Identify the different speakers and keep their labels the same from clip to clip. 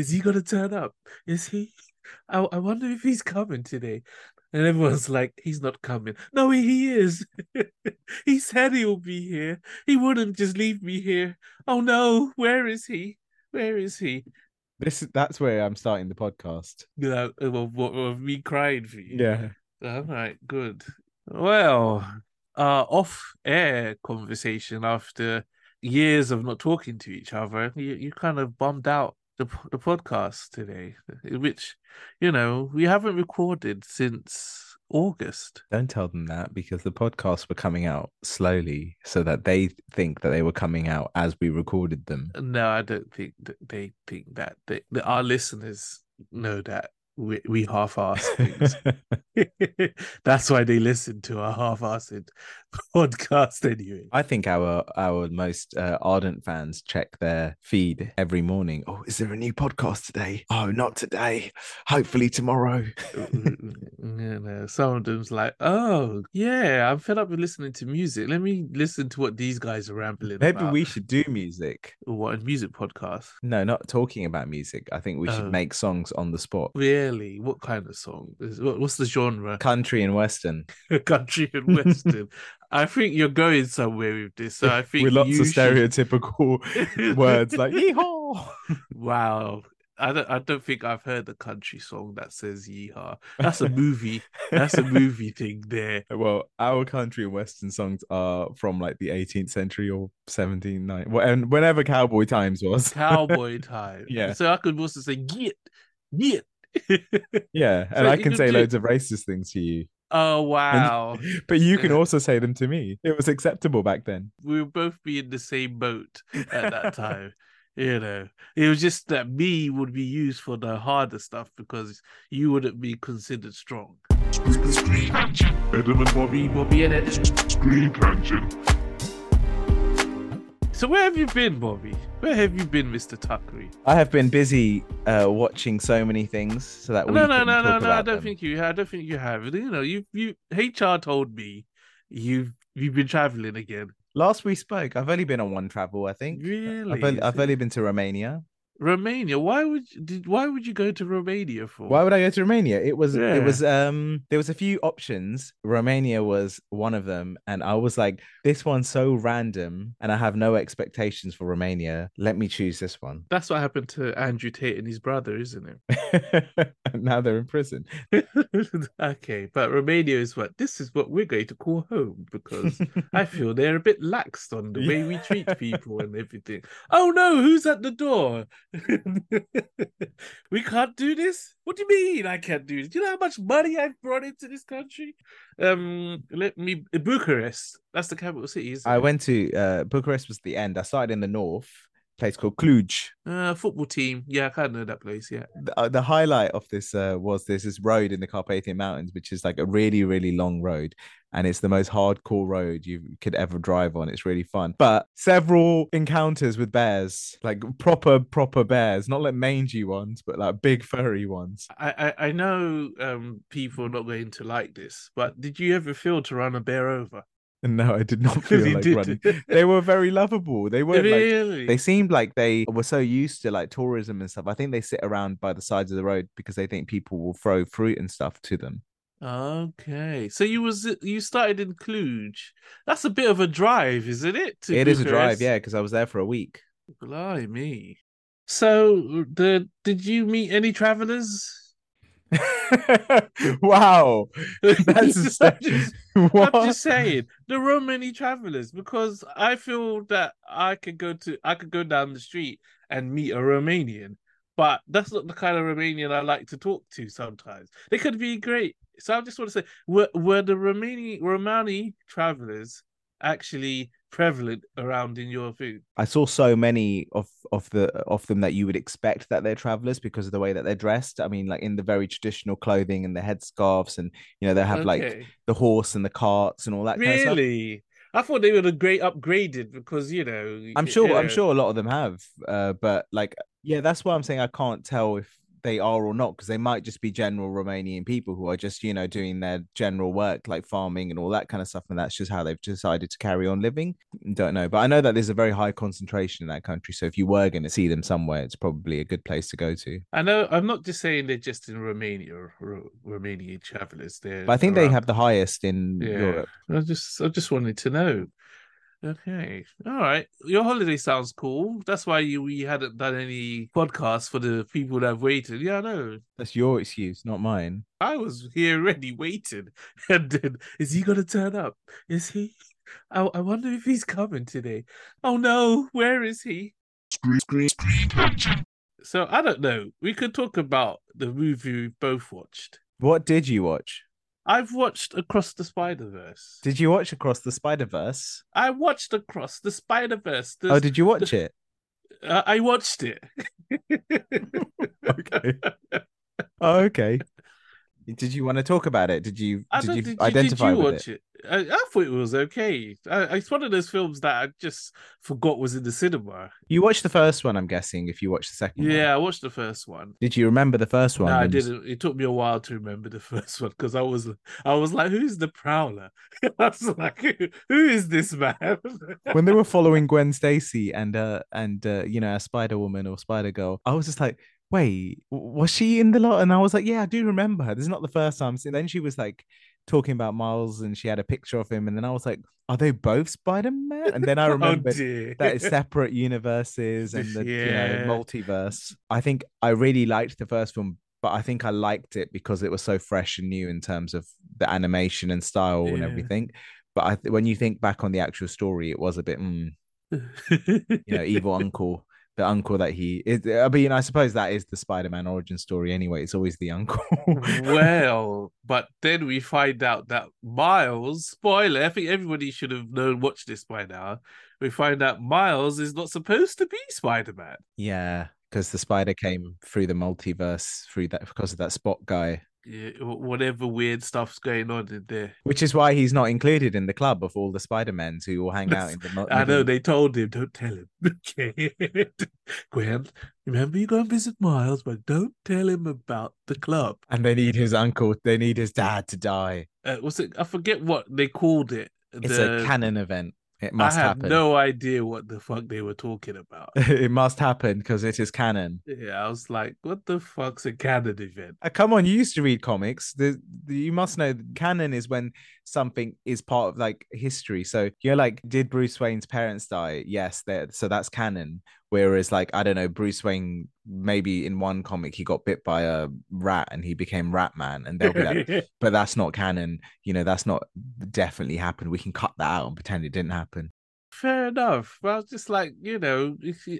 Speaker 1: is he gonna turn up? Is he? I, I wonder if he's coming today. And everyone's like, he's not coming. No, he is. he said he'll be here. He wouldn't just leave me here. Oh no, where is he? Where is he?
Speaker 2: This that's where I'm starting the podcast.
Speaker 1: Yeah, of, of, me crying for you.
Speaker 2: Yeah.
Speaker 1: All right, good. Well, uh, off-air conversation after years of not talking to each other. You you kind of bombed out the the podcast today, eh, which you know we haven't recorded since August.
Speaker 2: Don't tell them that because the podcasts were coming out slowly so that they think that they were coming out as we recorded them.
Speaker 1: No, I don't think that they think that. They, that our listeners know that we, we half-ass things. That's why they listen to our half-assed podcast anyway.
Speaker 2: I think our our most uh, ardent fans check their feed every morning. Oh, is there a new podcast today? Oh, not today. Hopefully tomorrow.
Speaker 1: you know, some of them's like, oh yeah, I'm fed up with listening to music. Let me listen to what these guys are rambling
Speaker 2: Maybe
Speaker 1: about.
Speaker 2: we should do music.
Speaker 1: what a music podcast.
Speaker 2: No, not talking about music. I think we should
Speaker 1: Oh.
Speaker 2: make songs on the spot.
Speaker 1: Really? What kind of song? What's the genre?
Speaker 2: Country and western.
Speaker 1: Country and western. I think you're going somewhere with this. So I think
Speaker 2: with lots of
Speaker 1: should-
Speaker 2: stereotypical words like yeehaw.
Speaker 1: Wow. I don't I don't think I've heard a country song that says yeehaw. That's a movie. That's a movie thing there.
Speaker 2: Well, our country and western songs are from like the 18th century or 17th, 19th, and whenever cowboy times was.
Speaker 1: Cowboy time.
Speaker 2: Yeah.
Speaker 1: So I could also say get, get.
Speaker 2: yeah, and
Speaker 1: So
Speaker 2: I can say
Speaker 1: do-
Speaker 2: loads of racist things to you,
Speaker 1: oh wow.
Speaker 2: but you can also say them to me. It was acceptable back then.
Speaker 1: we would both be in the same boat at that time. You know, it was just that me would be used for the harder stuff because you wouldn't be considered strong.
Speaker 3: Screen tangent. Adam and Bobby.
Speaker 1: Bobby in it.
Speaker 3: Screen tangent.
Speaker 1: So where have you been, Bobby? Where have you been, Mister Tuckery?
Speaker 2: I have been busy uh, watching so many things so that we
Speaker 1: No, no, no, no, no. I don't
Speaker 2: them.
Speaker 1: think you. I don't think you have. You know, you you HR told me you've you've been traveling again.
Speaker 2: Last we spoke, I've only been on one travel. I think.
Speaker 1: Really?
Speaker 2: I've only, I've only been to Romania.
Speaker 1: Romania. Why would you, did why would you go to Romania for?
Speaker 2: Why would I go to Romania? It was
Speaker 1: Yeah.
Speaker 2: it was um there was a few options. Romania was one of them, and I was like, this one's so random, and I have no expectations for Romania. Let me choose this one.
Speaker 1: That's what happened to Andrew Tate and his brother, isn't it?
Speaker 2: And now they're in prison.
Speaker 1: okay, but Romania is what this is what we're going to call home because I feel they're a bit laxed on the way we treat people and everything. Oh no, who's at the door? we can't do this. What do you mean I can't do this? Do you know how much money I've brought into this country? Um, let me Bucharest. That's the capital city.
Speaker 2: I
Speaker 1: it?
Speaker 2: went to uh, Bucharest was the end. I started in the north, place called Cluj.
Speaker 1: Uh, football team. Yeah, I kind of know that place. Yeah.
Speaker 2: The, uh, the highlight of this uh, was there's this road in the Carpathian Mountains, which is like a really, really long road. And it's the most hardcore road you could ever drive on. It's really fun. But several encounters with bears, like proper, proper bears, not like mangy ones, but like big furry ones.
Speaker 1: I, I I know um people are not going to like this, but did you ever feel to run a bear over?
Speaker 2: And no, I did not feel like
Speaker 1: did.
Speaker 2: running. They were very lovable. They weren't like
Speaker 1: really?
Speaker 2: they seemed like they were so used to like tourism and stuff. I think they sit around by the sides of the road because they think people will throw fruit and stuff to them.
Speaker 1: Okay, so you was you started in Cluj. That's a bit of a drive, isn't it? to
Speaker 2: It is a drive, yeah, because I was there for a week.
Speaker 1: Blimey. So the did you meet any travelers?
Speaker 2: wow, that's
Speaker 1: just,
Speaker 2: what?
Speaker 1: I'm just saying there were many travelers because I feel that I could go to I could go down the street and meet a Romanian, but that's not the kind of Romanian I like to talk to. Sometimes they could be great. So I just want to say, were were the Romani Romani travelers actually prevalent around in your food?
Speaker 2: I saw so many of of the of them that you would expect that they're travelers because of the way that they're dressed. I mean, like in the very traditional clothing and the headscarves, and you know they have like the horse and the carts and all that kind of stuff.
Speaker 1: really. I thought they would have great upgraded because you know.
Speaker 2: I'm sure.
Speaker 1: you
Speaker 2: I'm sure a lot of them have, uh, but like, yeah, that's why I'm saying I can't tell if they are or not because they might just be general Romanian people who are just you know doing their general work like farming and all that kind of stuff, and that's just how they've decided to carry on living. Don't know, but I know that there's a very high concentration in that country. So if you were going to see them somewhere, it's probably a good place to go to.
Speaker 1: I know. I'm not just saying they're just in Romania, Ro- Romanian travelers. They're
Speaker 2: But I think they have the highest in
Speaker 1: Yeah,
Speaker 2: Europe.
Speaker 1: I just, I just wanted to know. Okay, all right. Your holiday sounds cool. That's why you we hadn't done any podcasts for the people that have waited. Yeah, I know.
Speaker 2: That's your excuse, not mine.
Speaker 1: I was here already waiting, and then is he gonna turn up? Is he? I, I wonder if he's coming today. Oh no, where is he? So I don't know. We could talk about the movie we both watched.
Speaker 2: What did you watch?
Speaker 1: I've watched Across the Spider Verse.
Speaker 2: Did you watch Across the Spider Verse?
Speaker 1: I watched Across the Spider Verse.
Speaker 2: Oh, did you watch it?
Speaker 1: Uh, I watched it.
Speaker 2: Okay. Oh, okay. Did you want to talk about it? Did you did you
Speaker 1: did, you,
Speaker 2: identify
Speaker 1: did you
Speaker 2: with
Speaker 1: watch
Speaker 2: it?
Speaker 1: it? I, I thought it was okay. I, it's one of those films that I just forgot was in the cinema.
Speaker 2: You watched the first one, I'm guessing. If you watched the second one,
Speaker 1: Yeah, I watched the first one.
Speaker 2: Did you remember the first one?
Speaker 1: No, I didn't. It took me a while to remember the first one because I was, I was like, "Who's the Prowler?" I was like, "Who, who is this man?"
Speaker 2: when they were following Gwen Stacy and uh and uh you know a Spider Woman or Spider Girl, I was just like, wait, was she in the lot? And I was like, yeah, I do remember her. This is not the first time. So then she was like talking about Miles and she had a picture of him, and then I was like, are they both Spider Man? And then I
Speaker 1: oh
Speaker 2: remembered
Speaker 1: dear,
Speaker 2: that it's separate universes and the
Speaker 1: Yeah.
Speaker 2: you know multiverse. I think I really liked the first film, but I think I liked it because it was so fresh and new in terms of the animation and style and everything. But I th- when you think back on the actual story, it was a bit, mm, you know, evil uncle, the uncle that he is. I mean, I suppose that is the Spider-Man origin story anyway. It's always the uncle.
Speaker 1: well, but then we find out that Miles, spoiler, I think everybody should have known, watched this by now. We find out Miles is not supposed to be Spider Man.
Speaker 2: yeah, because the spider came through the multiverse through that because of that spot guy.
Speaker 1: Yeah, whatever weird stuff's going on in there.
Speaker 2: Which is why he's not included in the club of all the Spider-Mans who will hang out in the. mul-
Speaker 1: I know they told him, don't tell him. Okay. Gwen, remember you go and visit Miles, but don't tell him about the club.
Speaker 2: And they need his uncle. They need his dad to die.
Speaker 1: Uh, what's it? I forget what they called it.
Speaker 2: It's
Speaker 1: The-
Speaker 2: a canon event. It
Speaker 1: I have
Speaker 2: happen.
Speaker 1: no idea what the fuck they were talking about.
Speaker 2: it must happen because it is canon.
Speaker 1: yeah, I was like, what the fuck's a canon event?
Speaker 2: Uh, come on, you used to read comics. The, the you must know canon is when something is part of like history. So you're like, did Bruce Wayne's parents die? Yes. So that's canon. Whereas, like, I don't know, Bruce Wayne maybe in one comic he got bit by a rat and he became Rat Man, and they'll be like, but that's not canon. You know, that's not definitely happened. We can cut that out and pretend it didn't happen.
Speaker 1: Fair enough. But I was just like, you know,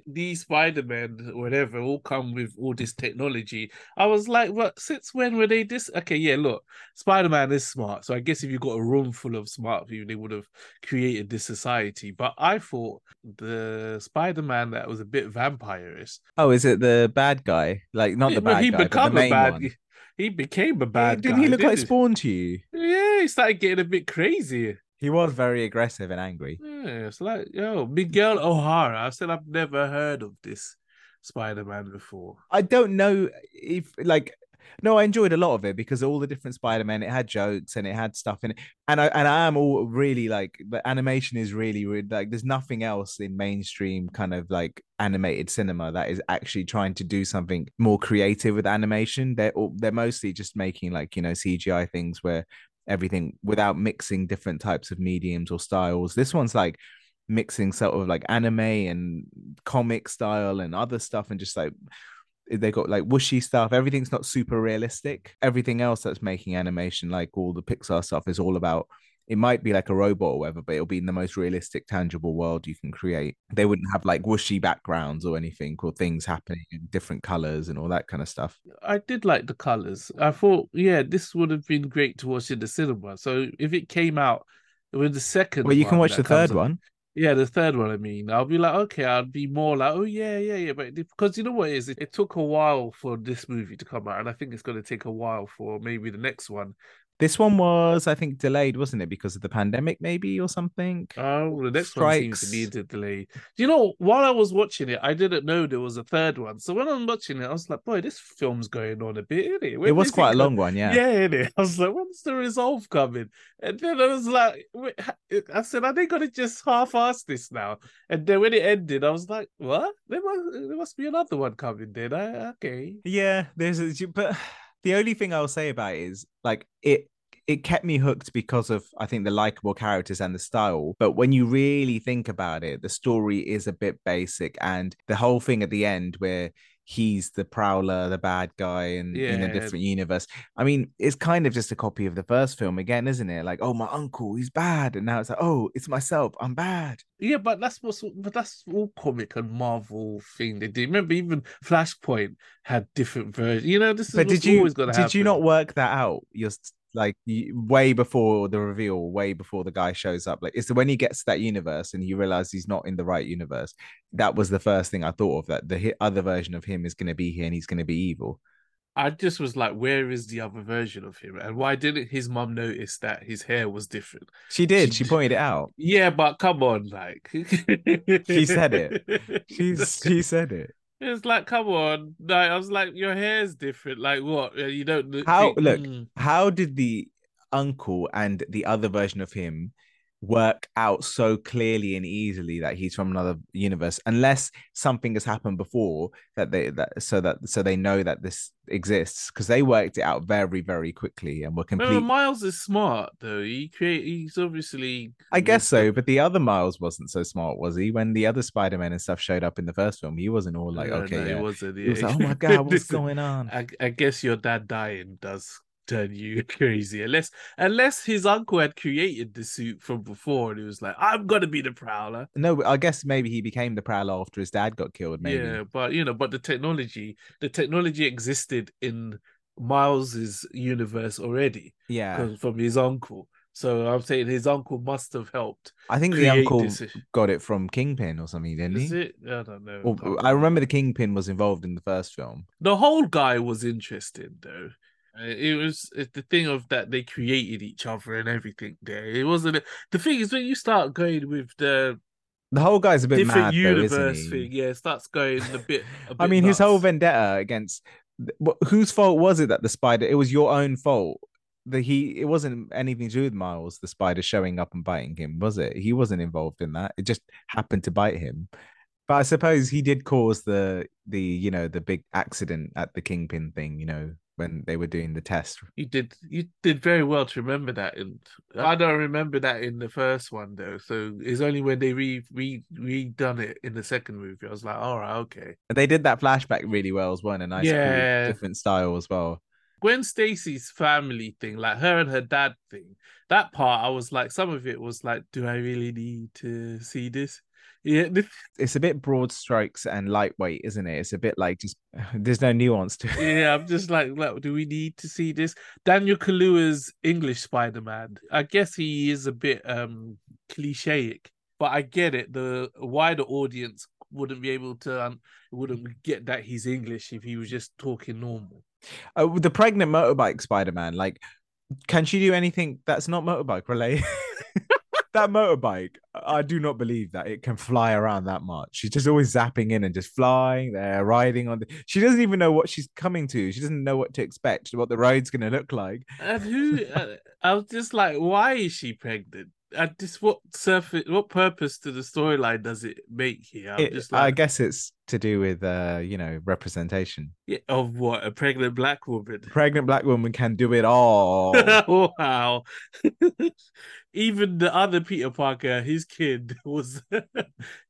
Speaker 1: these Spider-Man, whatever, all come with all this technology. I was like, what? Since when were they this? Okay, yeah, look, Spider-Man is smart. So I guess if you got a room full of smart people, they would have created this society. But I thought the Spider-Man that was a bit vampirish.
Speaker 2: Oh, is it the bad guy? Like not the
Speaker 1: Yeah, well,
Speaker 2: bad
Speaker 1: he
Speaker 2: guy, but the
Speaker 1: a
Speaker 2: main
Speaker 1: bad.
Speaker 2: one.
Speaker 1: He became a bad
Speaker 2: didn't
Speaker 1: guy.
Speaker 2: he look like
Speaker 1: didn't
Speaker 2: Spawn to you?
Speaker 1: Yeah, he started getting a bit crazy.
Speaker 2: He was very aggressive and angry.
Speaker 1: Yeah, it's like, yo, Miguel O'Hara. I said I've never heard of this Spider-Man before.
Speaker 2: I don't know if like no, I enjoyed a lot of it because all the different Spider-Man, it had jokes and it had stuff in it. And I and I am all really like the animation is really, really like there's nothing else in mainstream kind of like animated cinema that is actually trying to do something more creative with animation. They're all, they're mostly just making like, you know, CGI things where everything without mixing different types of mediums or styles. This one's like mixing sort of like anime and comic style and other stuff and just like they got like whooshy stuff everything's not super realistic everything else that's making animation like all the pixar stuff is all about it might be like a robot or whatever but it'll be in the most realistic tangible world you can create they wouldn't have like whooshy backgrounds or anything or things happening in different colors and all that kind of stuff
Speaker 1: I did like the colors. I thought, yeah, this would have been great to watch in the cinema. So if it came out with the second,
Speaker 2: well you can watch the third one
Speaker 1: Yeah, the third one. I mean, I'll be like, okay, I'd be more like, oh yeah, yeah, yeah. But because you know what it is, it, it took a while for this movie to come out, and I think it's going to take a while for maybe the next one.
Speaker 2: This one was, I think, delayed, wasn't it, because of the pandemic, maybe or something?
Speaker 1: Oh, the next one seems to need a delay. Do you know? While I was watching it, I didn't know there was a third one. So when I'm watching it, I was like, "Boy, this film's going on a bit, isn't it?" When
Speaker 2: it was
Speaker 1: is
Speaker 2: quite a
Speaker 1: go-
Speaker 2: long one, yeah.
Speaker 1: Yeah, innit? I was like, when's the resolve coming? And then I was like, I said, are they gonna just half-ass this now? And then when it ended, I was like, what? There must, there must be another one coming. Then I okay.
Speaker 2: Yeah, there's a, but the only thing I'll say about it is like it it kept me hooked because of I think the likable characters and the style. But when you really think about it, the story is a bit basic and the whole thing at the end where he's the prowler, the bad guy in, in a
Speaker 1: Yeah.
Speaker 2: different universe. I mean, it's kind of just a copy of the first film again, isn't it? Like, oh my uncle, he's bad. And now it's like, oh, it's myself, I'm bad.
Speaker 1: Yeah, but that's what's but that's all comic and Marvel thing they do. Remember, even Flashpoint had different versions. You know, this is
Speaker 2: But did you
Speaker 1: always gonna
Speaker 2: did you not work that out? You're like way before the reveal, way before the guy shows up. Like it's when he gets to that universe and he realizes he's not in the right universe. That was the first thing I thought of. That the other version of him is going to be here and he's going to be evil.
Speaker 1: I just was like, where is the other version of him? And why didn't his mum notice that his hair was different?
Speaker 2: She did.
Speaker 1: She
Speaker 2: She pointed it out.
Speaker 1: Yeah, but come on, like
Speaker 2: She said it. She's she said it.
Speaker 1: It's like, come on. Like, I was like, your hair's different. Like, what? You don't look-
Speaker 2: How- look,
Speaker 1: mm.
Speaker 2: How did the uncle and the other version of him work out so clearly and easily that he's from another universe unless something has happened before that they that so that so they know that this exists because they worked it out very very quickly and were complete
Speaker 1: Miles is smart though. He create. He's obviously.
Speaker 2: I guess so, but the other Miles wasn't so smart, was he? When the other Spider-Man and stuff showed up in the first film, he wasn't all like,
Speaker 1: No,
Speaker 2: okay,
Speaker 1: no,
Speaker 2: yeah.
Speaker 1: it wasn't.
Speaker 2: He was like, oh my god, what's going on?
Speaker 1: I, I guess your dad dying does turn you crazy, unless unless his uncle had created the suit from before, and he was like, "I'm gonna be the Prowler."
Speaker 2: No, I guess maybe he became the Prowler after his dad got killed. Maybe.
Speaker 1: Yeah, but you know, but the technology, the technology existed in Miles's universe already
Speaker 2: yeah.
Speaker 1: from his uncle. So I'm saying his uncle must have helped
Speaker 2: I think the uncle
Speaker 1: this.
Speaker 2: got it from Kingpin or something, didn't
Speaker 1: Is
Speaker 2: he?
Speaker 1: it? I don't know.
Speaker 2: Or- I remember the Kingpin was involved in the first film.
Speaker 1: the whole guy was interesting though. Uh, It was it's the thing of that they created each other and everything. There, it wasn't. The thing is when you start going with the
Speaker 2: The whole guy's a bit
Speaker 1: different
Speaker 2: mad, though,
Speaker 1: universe
Speaker 2: isn't
Speaker 1: thing,
Speaker 2: he?
Speaker 1: yeah, it starts going a bit. A
Speaker 2: I
Speaker 1: bit
Speaker 2: mean, his whole vendetta against wh- whose fault was it that the spider? It was your own fault. That he it wasn't anything to do with Miles, the spider showing up and biting him, was it? He wasn't involved in that. It just happened to bite him. But I suppose he did cause the the you know the big accident at the Kingpin thing. You know when they were doing the test.
Speaker 1: You did you did very well to remember that, and I don't remember that in the first one though. So it's only when they re re redone it in the second movie, I was like, all right, okay.
Speaker 2: They did that flashback really well as well, in a nice, cool,
Speaker 1: Yeah.
Speaker 2: different style as well.
Speaker 1: Gwen Stacy's family thing, like her and her dad thing, that part I was like, some of it was like, do I really need to see this? Yeah,
Speaker 2: It's a bit broad strokes and lightweight, isn't it? It's a bit like just there's no nuance to it.
Speaker 1: yeah. I'm just like, like, do we need to see this? Daniel Kaluuya's English Spider Man. I guess he is a bit um clichéic, but I get it. The wider audience wouldn't be able to, um, wouldn't get that he's English if he was just talking normal.
Speaker 2: Uh, the pregnant motorbike Spider-Man, like, can she do anything that's not motorbike related? that motorbike, I do not believe that it can fly around that much. She's just always zapping in and just flying there, riding on the. She doesn't even know what she's coming to. She doesn't know what to expect, what the road's going to look like.
Speaker 1: And who? uh, I was just like, why is she pregnant? And just what surface, what purpose to the storyline does it make here? I'm
Speaker 2: It-
Speaker 1: just
Speaker 2: I guess it's to do with, uh, you know, representation.
Speaker 1: yeah, of what a pregnant black woman.
Speaker 2: Pregnant black woman can do it all.
Speaker 1: wow. Even the other Peter Parker, his kid was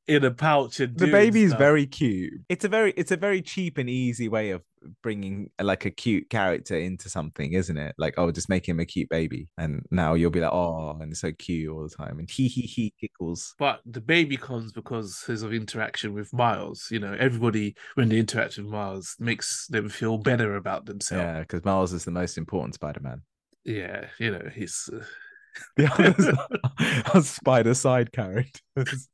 Speaker 1: in a pouch and
Speaker 2: the
Speaker 1: doing
Speaker 2: baby is
Speaker 1: stuff.
Speaker 2: very cute it's a very it's a very cheap and easy way of bringing like a cute character into something isn't it like oh just make him a cute baby and now you'll be like oh and it's so cute all the time and he he he giggles
Speaker 1: But the baby comes because of interaction with Miles. You know, everybody when they interact with Miles makes them feel better about themselves.
Speaker 2: yeah because miles is the most important spider-man
Speaker 1: yeah, you know, he's uh,
Speaker 2: The others are spider side characters.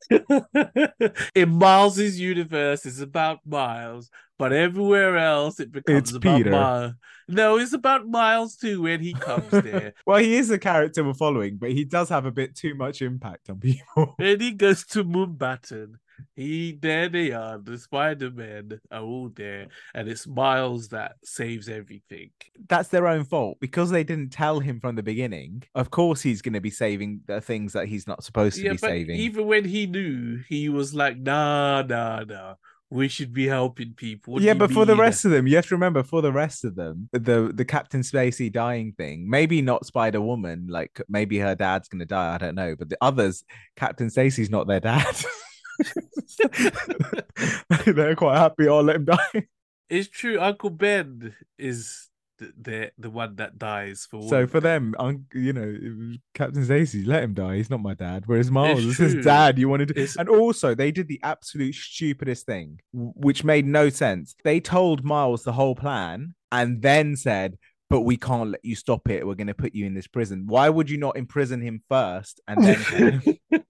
Speaker 1: In Miles's universe, it's about Miles, but everywhere else it becomes
Speaker 2: It's
Speaker 1: about
Speaker 2: Peter.
Speaker 1: Miles. No, it's about Miles too when he comes there.
Speaker 2: Well, he is a character we're following, but he does have a bit too much impact on people.
Speaker 1: when he goes to Mumbattan, he there they are. The Spider Men oh, are all there, and it's Miles that saves everything.
Speaker 2: That's their own fault because they didn't tell him from the beginning. Of course, he's going to be saving the things that he's not supposed to
Speaker 1: yeah,
Speaker 2: be
Speaker 1: but
Speaker 2: saving.
Speaker 1: even when he knew, he was like, "Nah, nah, nah. We should be helping people." What
Speaker 2: yeah, but for the rest of them, you have to remember for the rest of them, the the Captain Stacy dying thing, maybe not Spider Woman, like maybe her dad's gonna die, I don't know. But the others, Captain Stacy's not their dad. They're quite happy. I'll let him die.
Speaker 1: It's true. Uncle Ben is the the, one that dies for.
Speaker 2: So for
Speaker 1: them.
Speaker 2: un- you know, Captain Stacy, let him die. He's not my dad. Whereas Miles is his dad. You wanted to,
Speaker 1: It's-
Speaker 2: and also they did the absolute stupidest thing, which made no sense. They told Miles the whole plan and then said, "But we can't let you stop it. We're going to put you in this prison." Why would you not imprison him first and then?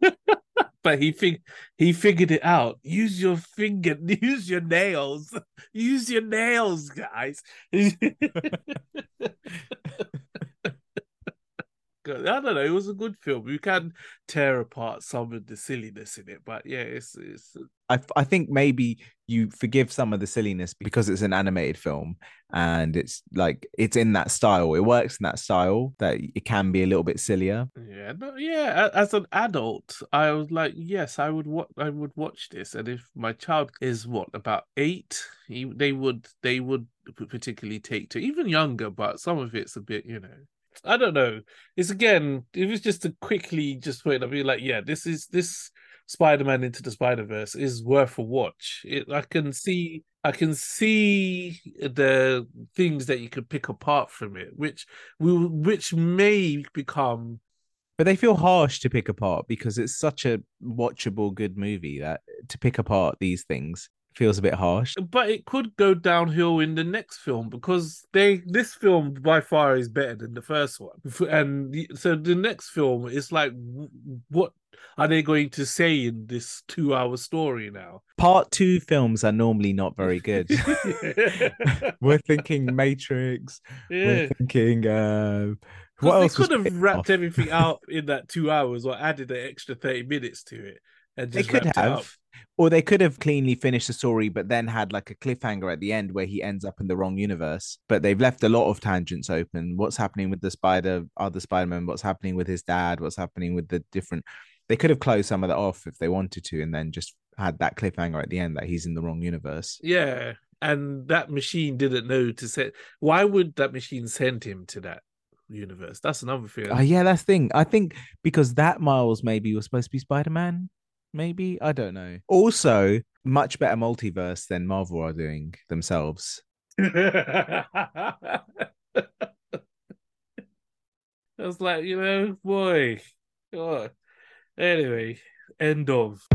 Speaker 1: but he fig- he figured it out. Use your finger, use your nails, use your nails, guys. God, I don't know. It was a good film. You can tear apart some of the silliness in it, but yeah, it's it's
Speaker 2: I, I think maybe you forgive some of the silliness because it's an animated film and it's like it's in that style. It works in that style that it can be a little bit sillier.
Speaker 1: yeah, no, yeah. As an adult, I was like, yes, I would watch. I would watch this, and if my child is what about eight, he, they would they would particularly take to even younger, but some of it's a bit, you know. I don't know. It's again, it was just to quickly just wait. I'd be like, yeah, this is this Spider-Man into the Spider-Verse is worth a watch. It, I can see, I can see the things that you could pick apart from it, which will, which may become
Speaker 2: But they feel harsh to pick apart because it's such a watchable good movie that to pick apart these things feels a bit harsh.
Speaker 1: but it could go downhill in the next film because they this film by far is better than the first one and so the next film is like what are they going to say in this two hour story now
Speaker 2: Part two films are normally not very good. We're thinking Matrix.
Speaker 1: yeah
Speaker 2: We're thinking uh, what else was
Speaker 1: could have wrapped
Speaker 2: off?
Speaker 1: everything out in that two hours or added an extra 30 minutes to it
Speaker 2: They could
Speaker 1: wrapped it up.
Speaker 2: have, or they could have cleanly finished the story, but then had like a cliffhanger at the end where he ends up in the wrong universe. But they've left a lot of tangents open. What's happening with the spider, other Spider-Man? What's happening with his dad? What's happening with the different? They could have closed some of that off if they wanted to, and then just had that cliffhanger at the end that he's in the wrong universe.
Speaker 1: Yeah, and that machine didn't know to set. Why would that machine send him to that universe? That's another thing.
Speaker 2: Uh, yeah, that's the thing. I think because that Miles maybe was supposed to be Spider-Man. Maybe I don't know. Also, much better multiverse than Marvel are doing themselves.
Speaker 1: I was like, you know, boy. Anyway, end of.